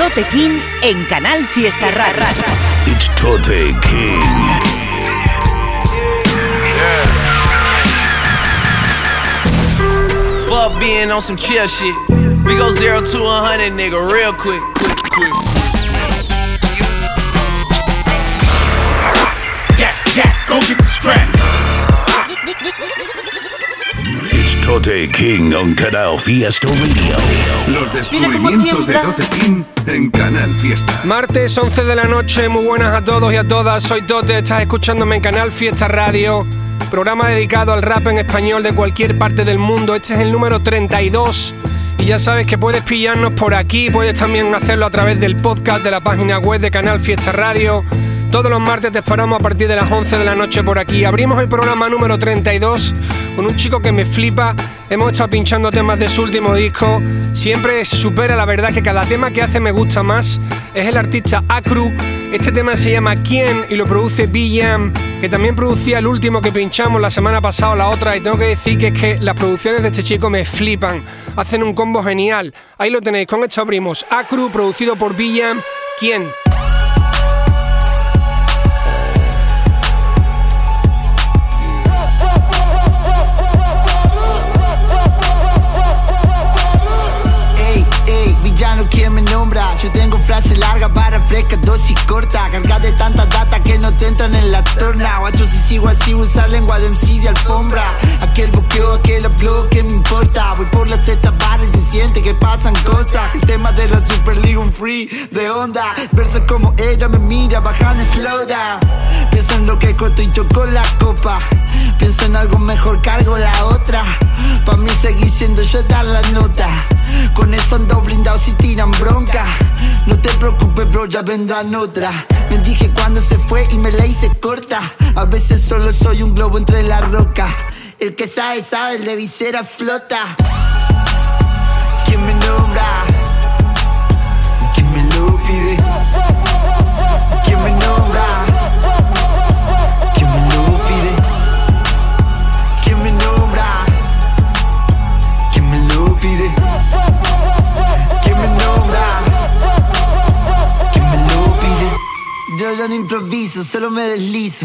Tote King en Canal Fiesta Rara. It's Tote King. Fuck being on some chill shit. We go zero to a hundred, nigga, real quick, quick, quick. Yeah, yeah, go get the strap. Tote King on Canal Fiesta Radio. Los descubrimientos de Tote King en Canal Fiesta. Martes 11 de la noche, muy buenas a todos y a todas. Soy Tote, estás escuchándome en Canal Fiesta Radio, programa dedicado al rap en español de cualquier parte del mundo. Este es el número 32 y ya sabes que puedes pillarnos por aquí, puedes también hacerlo a través del podcast de la página web de Canal Fiesta Radio. Todos los martes te esperamos a partir de las 11 de la noche por aquí. Abrimos el programa número 32 con un chico que me flipa. Hemos estado pinchando temas de su último disco. Siempre se supera, la verdad que cada tema que hace me gusta más. Es el artista Acru. Este tema se llama ¿Quién? y lo produce B-Jam, que también producía el último que pinchamos la semana pasada la otra. Y tengo que decir que es que las producciones de este chico me flipan. Hacen un combo genial. Ahí lo tenéis, con esto abrimos. Acru, producido por B-Jam. ¿Quién? Fresca, dosis corta Carga de tanta data que no te entran en la torna. Guacho, si sigo así, usar lengua de MC de alfombra. Aquel boqueo, aquel upload, ¿qué me importa? Voy por la Z bar y se siente que pasan cosas. El tema de la Super League, un free de onda. Verso como ella me mira, bajando slow down. Pienso en lo que corto y yo con la copa Pienso en algo mejor, cargo la otra. Pa' mí seguir siendo yo dar la nota. Con eso ando blindado si tiran bronca. No te preocupes bro, ya vendrán otras. Me dije cuando se fue y me la hice corta. A veces solo soy un globo entre la roca. El que sabe, sabe, el de visera flota. ¿Quién me nombra? ¿Quién me lo pide? Yo ya no improviso, solo me deslizo.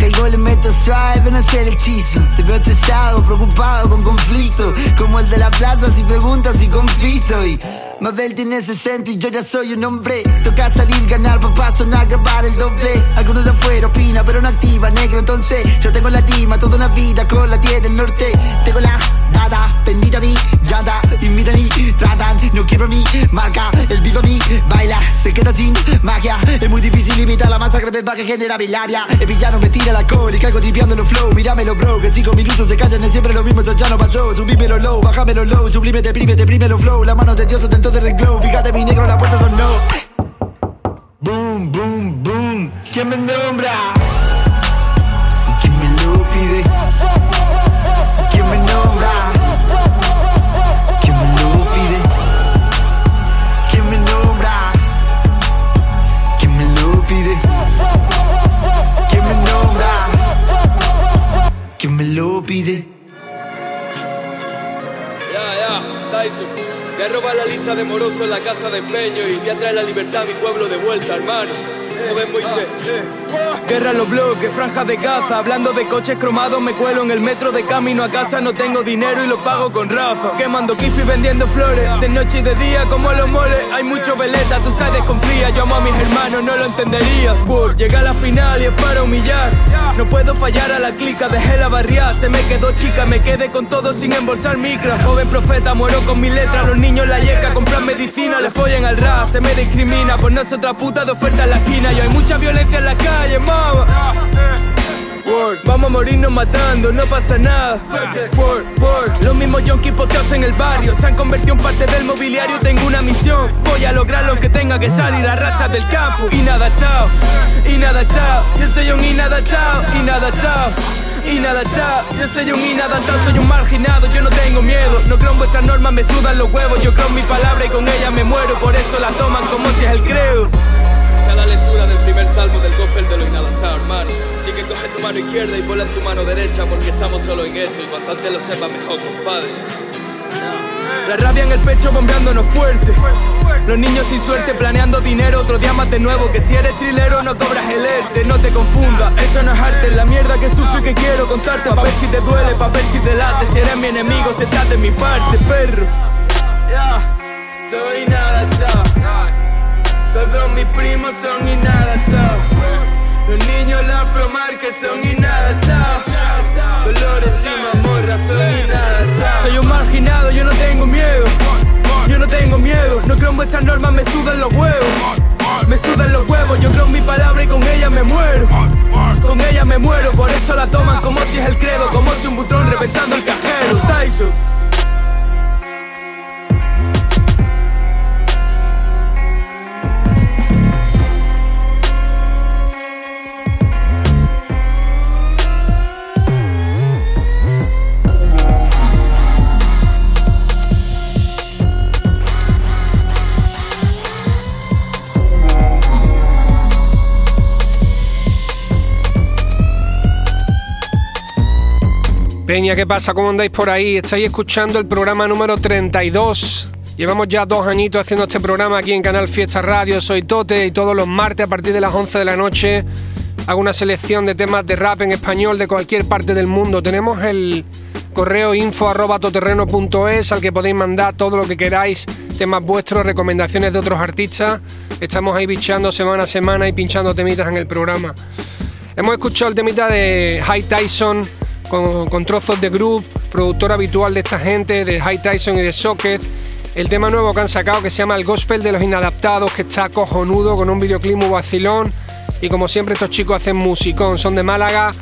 Caigo, le meto suave, pero no sé el hechizo. Te veo estresado, preocupado, con conflicto. Como el de la plaza, si preguntas y compito. Y Mabel tiene 60 y yo ya soy un hombre. Toca salir, ganar, papá, sonar, grabar el doble. Algunos de afuera opina, pero no activa, negro. Entonces, yo tengo la rima, toda una vida con la 10 del norte. Tengo la dada, bendita mi llanta. Invitan y tratan, no quiero mi marca. El vivo mí baila, se queda sin magia. Es muy difícil imitar la masacre verbal que genera bilaria. El villano me tira la y caigo tripeando los flow. Míramelo, bro, que en cinco minutos se callan, es siempre lo mismo, eso ya no pasó. Subímelo low, bájamelo low, sublime, deprime, deprime flow. La mano de Dios dentro del renglón. Fíjate, mi negro, la puerta sonó. Boom, boom, boom. ¿Quién me nombra? En la casa de empeño y voy a la libertad a mi pueblo de vuelta, hermano. Joven Moisés. Guerra los bloques, franja de caza. Hablando de coches cromados, me cuelo en el metro de camino a casa. No tengo dinero y lo pago con Rafa. Quemando kifi vendiendo flores. De noche y de día, como los moles. Hay mucho veleta, tú sabes, desconfía. Yo amo a mis hermanos, no lo entenderías. Por llega a la final y es para humillar. No puedo fallar a la clica, dejé la barriada. Se me quedó chica, me quedé con todo sin embolsar micra. Joven profeta, muero con mi letra. Los niños la yeca, compran medicina, le follan al rap. Se me discrimina, es otra puta de oferta en la esquina. Y hay mucha violencia en la calle, Word. Vamos a morirnos matando, no pasa nada. Word, word. Los mismos yonkis poteados en el barrio se han convertido en parte del mobiliario. Tengo una misión, voy a lograr lo que tenga que salir a rachas del campo. Inadaptado, inadaptado. Yo soy un inadaptado, inadaptado. Inadaptado, yo soy un inadaptado, soy un marginado, yo no tengo miedo No creo en vuestras normas, me sudan los huevos Yo creo en mi palabra y con ella me muero Por eso la toman como si es el creo La lectura del primer salmo del gospel de lo inadaptado, hermano. Así que coge tu mano izquierda y ponla en tu mano derecha, porque estamos solo en esto y bastante lo sepa mejor, compadre. La rabia en el pecho bombeándonos fuerte. Los niños sin suerte planeando dinero, otro día más de nuevo. Que si eres trilero no cobras el este, no te confundas. Esto no es arte, la mierda que sufro y que quiero contarte. Pa' ver si te duele, pa' ver si te late. Si eres mi enemigo, se de mi parte, perro. Ya, soy nada, Todos mis primos son nada, Los niños la afromar que son nada, Dolores y mamorras son nada, Soy un marginado, yo no tengo miedo. Yo no tengo miedo, no creo en vuestras normas, me sudan los huevos. Me sudan los huevos, yo creo en mi palabra y con ella me muero. Con ella me muero, por eso la toman como si es el credo, como si un butrón reventando el cajero. Tyson. Peña, ¿qué pasa? ¿Cómo andáis por ahí? Estáis escuchando el programa número 32. Llevamos ya dos añitos haciendo este programa aquí en Canal Fiesta Radio. Soy Tote y todos los martes a partir de las 11 de la noche hago una selección de temas de rap en español de cualquier parte del mundo. Tenemos el correo info arroba toterreno.es al que podéis mandar todo lo que queráis, temas vuestros, recomendaciones de otros artistas. Estamos ahí bichando semana a semana y pinchando temitas en el programa. Hemos escuchado el temita de High Tyson con, trozos de group, productor habitual de esta gente, de High Tyson y de Socket. El tema nuevo que han sacado que se llama El Gospel de los Inadaptados, que está cojonudo con un videoclip muy vacilón. Y como siempre estos chicos hacen musicón, son de Málaga,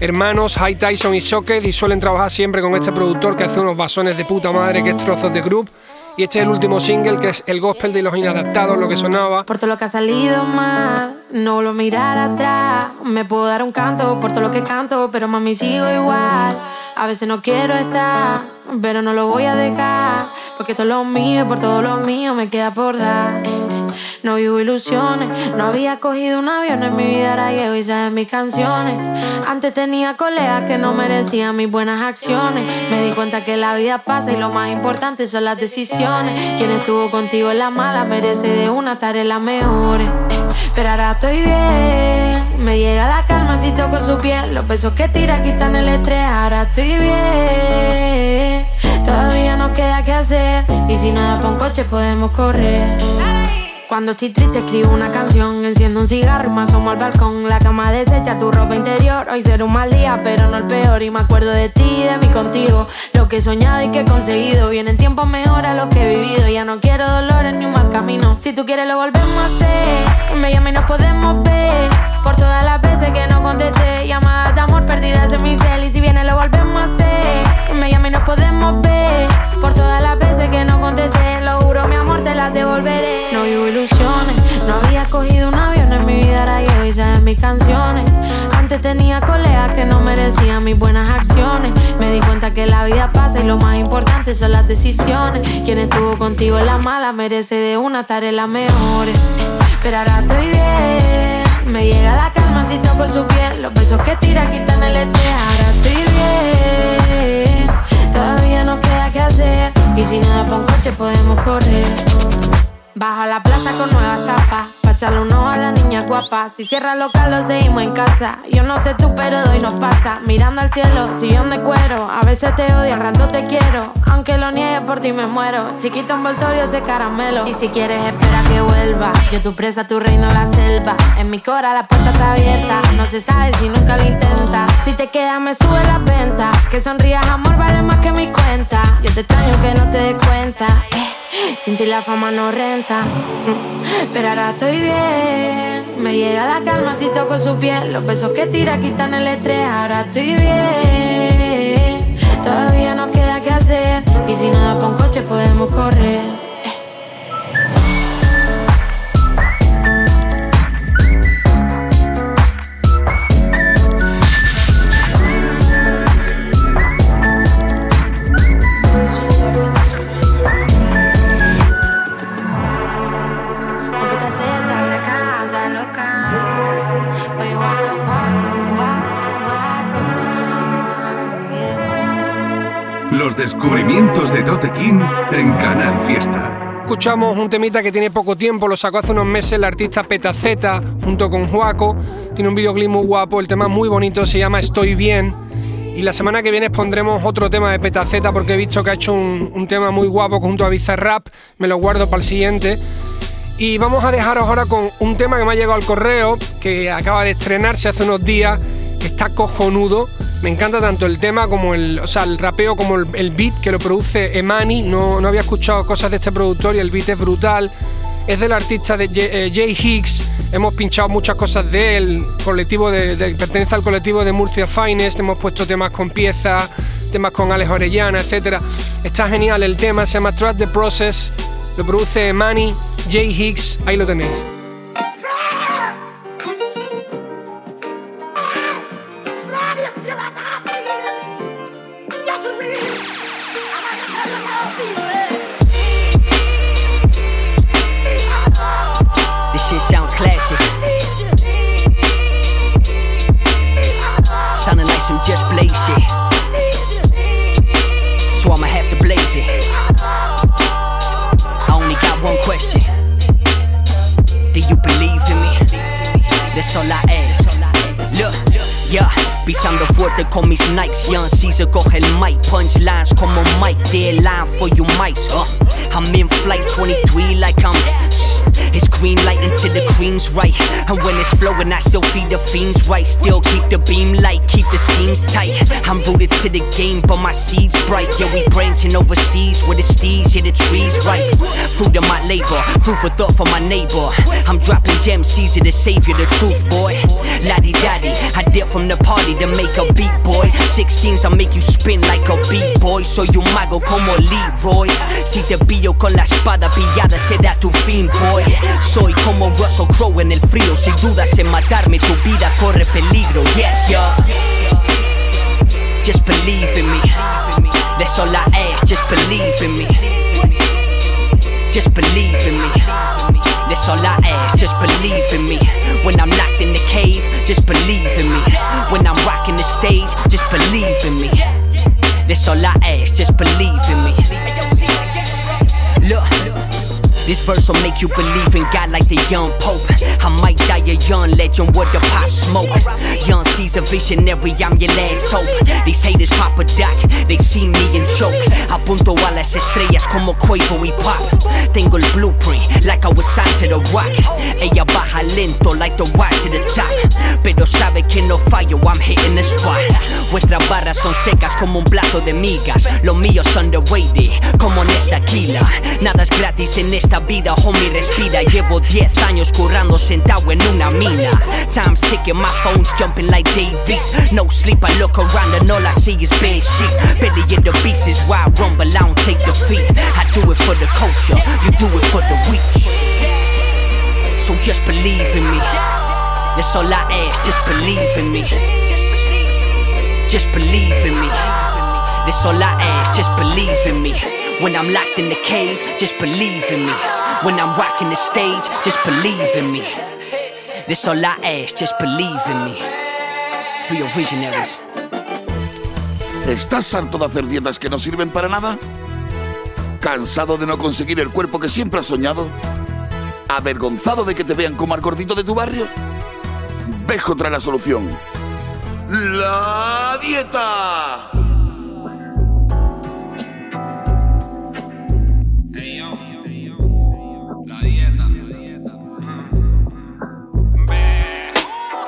hermanos High Tyson y Socket y suelen trabajar siempre con este productor que hace unos basones de puta madre que es trozos de group. Y este es el último single que es El Gospel de los Inadaptados, lo que sonaba. Por todo lo que ha salido mal, no lo mirar atrás. Me puedo dar un canto por todo lo que canto, pero mami sigo igual. A veces no quiero estar, pero no lo voy a dejar. Porque todo lo mío, por todo lo mío me queda por dar. No vivo ilusiones, no había cogido un avión en mi vida, ahora llevo y en mis canciones. Antes tenía colegas que no merecían mis buenas acciones. Me di cuenta que la vida pasa y lo más importante son las decisiones. Quien estuvo contigo en la mala merece de una estar en las mejores. Pero ahora estoy bien, me llega la calma si toco su piel. Los besos que tira quitan el estrés, ahora estoy bien. Todavía no queda que hacer, y si no da pa' un coche podemos correr. Cuando estoy triste escribo una canción, enciendo un cigarro y me asomo al balcón. La cama deshecha, tu ropa interior. Hoy será un mal día, pero no el peor. Y me acuerdo de ti, de mí contigo. Lo que he soñado y que he conseguido. Vienen tiempos mejores a los que he vivido. Ya no quiero dolores ni un mal camino. Si tú quieres lo volvemos a hacer. Me llama y nos podemos ver. Por todas las veces que no contesté. Llamadas de amor perdidas en mi cel. Y si viene lo volvemos a hacer. Me llama y nos podemos ver. Por todas las veces que no contesté. Lo juro, mi amor, te las devolveré. No vivo no había cogido un avión en mi vida, ahora llevo y en mis canciones. Antes tenía colegas que no merecían mis buenas acciones. Me di cuenta que la vida pasa y lo más importante son las decisiones. Quien estuvo contigo en la mala merece de una estar en las mejores. Pero ahora estoy bien. Me llega la calma si toco su piel. Los besos que tira quitan el estrés. Ahora estoy bien. Todavía no queda que hacer. Y si no da un coche podemos correr. Bajo la plaza con nuevas zapas. Pa' echarle un ojo a la niña guapa. Si cierra local, lo seguimos en casa. Yo no sé tú, pero doy nos pasa. Mirando al cielo, sillón de cuero. A veces te odio, al rato te quiero. Aunque lo niegue por ti me muero. Chiquito envoltorio, ese caramelo. Y si quieres, espera que vuelva. Yo tu presa, tu reino, la selva. En mi cora la puerta está abierta. No se sabe si nunca lo intenta. Si te quedas, me sube la venta. Que sonrías, amor, vale más que mi cuenta. Yo te extraño que no te des cuenta. Eh. Sin ti la fama no renta. Pero ahora estoy bien. Me llega la calma si toco su piel. Los besos que tira quitan el estrés. Ahora estoy bien. Todavía no queda que hacer. Y si no da pa' un coche podemos correr. Los descubrimientos de Totequín en Canal Fiesta escuchamos un temita que tiene poco tiempo, lo sacó hace unos meses el artista Petaceta junto con Juaco. Tiene un videoclip muy guapo, el tema muy bonito, se llama Estoy Bien. Y la semana que viene pondremos otro tema de Petaceta porque he visto que ha hecho un, un tema muy guapo junto a Bizarrap, me lo guardo para el siguiente. Y vamos a dejaros ahora con un tema que me ha llegado al correo, que acaba de estrenarse hace unos días, que está cojonudo me encanta tanto el tema como el, o sea, el rapeo como el, beat que lo produce Emani. No, no había escuchado cosas de este productor y el beat es brutal. Es del artista de eh, Jay Higgs. Hemos pinchado muchas cosas de él. Colectivo de, pertenece al colectivo de Murcia Finest. Hemos puesto temas con piezas, temas con Alex Orellana, etc. Está genial el tema. Se llama Trust the Process. Lo produce Manny, Jay Hicks, ahí lo tenéis. Fuerte con mis Nikes. Young Caesar coge el mic, punchlines como Mike. Deadline for you mics. Uh, I'm in flight 23 like I'm. It's green light until the cream's right. And when it's flowing, I still feed the fiends right. Still keep the beam light, keep the seams tight. I'm rooted to the game, but my seeds bright. Yeah, we branching overseas with the steeds, yeah, the trees right. Fruit of my labor, food for thought for my neighbor. I'm dropping gems, Caesar the savior, the truth, boy. Laddie daddy, I dip from the party to make a beat, boy. 16s, I make you spin like a beat, boy. Soy un mago como Leroy. Si te pillo con la espada pillada, será tu fin, boy. Soy como Russell Crowe en el frío, sin dudas en matarme, tu vida corre peligro. Yes, yeah. Just believe in me. That's all I ask, just believe in me. Just believe in me. That's all I ask, just believe in me. When I'm locked in the cave, just believe in me. When I'm rocking the stage, just believe in me. That's all I ask, just believe in me. This verse will make you believe in God like the young Pope. I might die a young legend with the pop smoke. Young Caesar visionary, I'm your last hope. These haters pop a doc, they see me and choke. Apunto a las estrellas como Quavo y Pop. Tengo el blueprint, like I was signed to the rock. Ella baja lento, like the rise to the top. Pero sabe que no fallo, I'm hitting the spot. Vuestras barras son secas como un plato de migas. Los míos underrated, como en esta quila. Nada es gratis en esta vida, homie, respira. Llevo 10 años currando sentado en una mina. Time's ticking, my phone's jumping like Davies. No sleep, I look around and all I see is bad shit. Belly in the beast is why I rumble, I don't take defeat. I do it for the culture, you do it for the weak. So just believe in me. That's all I ask, just believe in me. Just believe in me. That's all I ask, just believe in me. When I'm locked in the cave, just believe in me. When I'm rocking the stage, just believe in me. This all I ask, just believe in me. For your visionaries. ¿Estás harto de hacer dietas que no sirven para nada? ¿Cansado de no conseguir el cuerpo que siempre has soñado? ¿Avergonzado de que te vean como al gordito de tu barrio? Vejo trae la solución. ¡La dieta!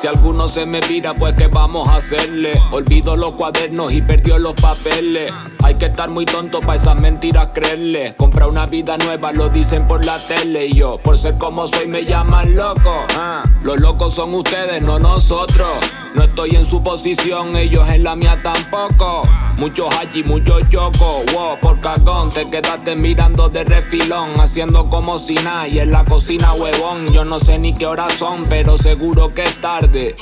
Si alguno se me vira, pues que vamos a hacerle. Olvido los cuadernos y perdió los papeles. Hay que estar muy tonto para esas mentiras creerle. Compra una vida nueva, lo dicen por la tele. Y yo, por ser como soy, me llaman loco. Ah, los locos son ustedes, no nosotros. No estoy en su posición, ellos en la mía tampoco. Muchos allí, muchos chocos. Wow, por cagón, te quedaste mirando de refilón. Haciendo como si nada. Y en la cocina, huevón. Yo no sé ni qué horas son, pero seguro que es tarde.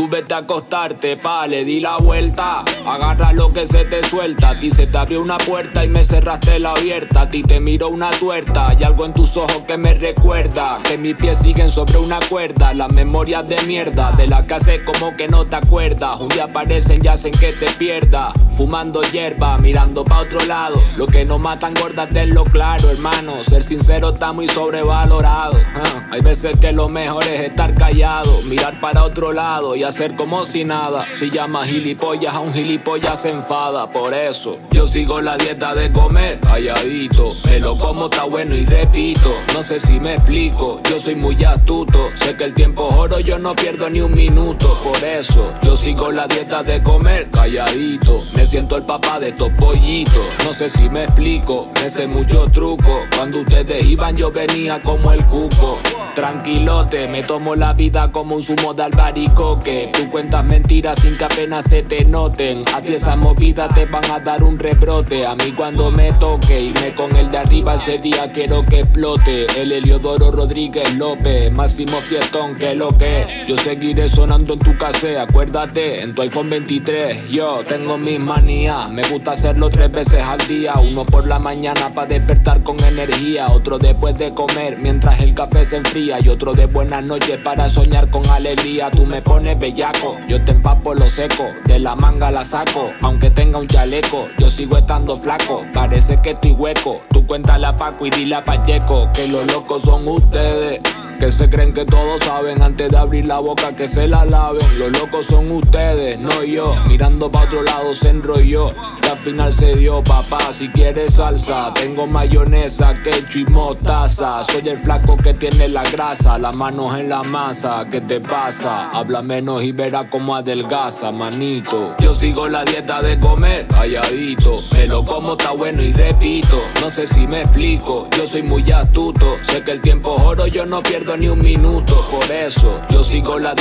Tú vete a acostarte, pa, le di la vuelta. Agarra lo que se te suelta. A ti se te abrió una puerta y me cerraste la abierta. A ti te miro una tuerta. Hay algo en tus ojos que me recuerda. Que mis pies siguen sobre una cuerda. Las memorias de mierda. De la que hace como que no te acuerdas. Un día aparecen y hacen que te pierda. Fumando hierba, mirando pa' otro lado. Lo que no matan gorda, lo claro, hermano. Ser sincero está muy sobrevalorado. Ah, hay veces que lo mejor es estar callado. Mirar para otro lado y hacer como si nada. Si llama gilipollas a un gilipollas se enfada. Por eso yo sigo la dieta de comer calladito. Pero como está bueno y repito. No sé si me explico, yo soy muy astuto. Sé que el tiempo es oro, yo no pierdo ni un minuto. Por eso yo sigo la dieta de comer calladito. Me siento el papá de estos pollitos. No sé si me explico, me sé mucho truco. Cuando ustedes iban, yo venía como el cuco. Tranquilote, me tomo la vida como un zumo de albaricoque. Tú cuentas mentiras sin que apenas se te noten. A ti esas movidas te van a dar un rebrote. A mí cuando me toque y me con el de arriba ese día quiero que explote. El Heliodoro Rodríguez López, máximo fiestón que lo que. Yo seguiré sonando en tu casa, acuérdate, en tu iPhone 23. Yo tengo mis manías, me gusta hacerlo tres veces al día. Uno por la mañana para despertar con energía, otro después de comer mientras el café se enfría y otro de buenas noches para soñar con alegría. Tú me pones bellaco, yo te empapo lo seco, de la manga la saco, aunque tenga un chaleco, yo sigo estando flaco, parece que estoy hueco. Tú cuéntale a Paco y dile a Pacheco que los locos son ustedes. Que se creen que todos saben antes de abrir la boca que se la laven. Los locos son ustedes, no yo. Mirando pa' otro lado se enrolló. Y al final se dio, papá. Si quieres salsa, tengo mayonesa, ketchup y mostaza. Soy el flaco que tiene la grasa, las manos en la masa. ¿Qué te pasa? Habla menos y verá cómo adelgaza, manito. Yo sigo la dieta de comer calladito. Me lo como, está bueno y repito. No sé si me explico, yo soy muy astuto. Sé que el tiempo es oro, yo no pierdo ni un minuto. Por eso yo la.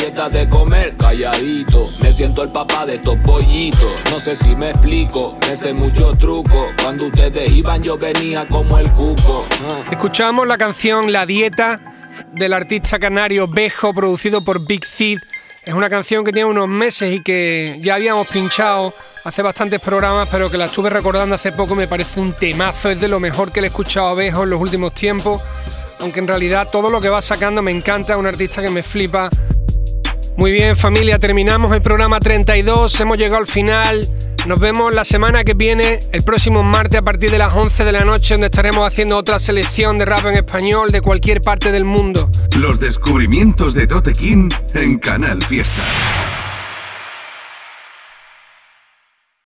Ah. Escuchamos la canción La Dieta del artista canario Bejo, producido por Big Seed. Es una canción que tiene unos meses y que ya habíamos pinchado hace bastantes programas, pero que la estuve recordando hace poco. Me parece un temazo, es de lo mejor que le he escuchado a Bejo en los últimos tiempos aunque en realidad todo lo que va sacando me encanta, un artista que me flipa. Muy bien familia, terminamos el programa 32, hemos llegado al final. Nos vemos la semana que viene, el próximo martes a partir de las 11 de la noche, donde estaremos haciendo otra selección de rap en español de cualquier parte del mundo. Los descubrimientos de Tote King en Canal Fiesta.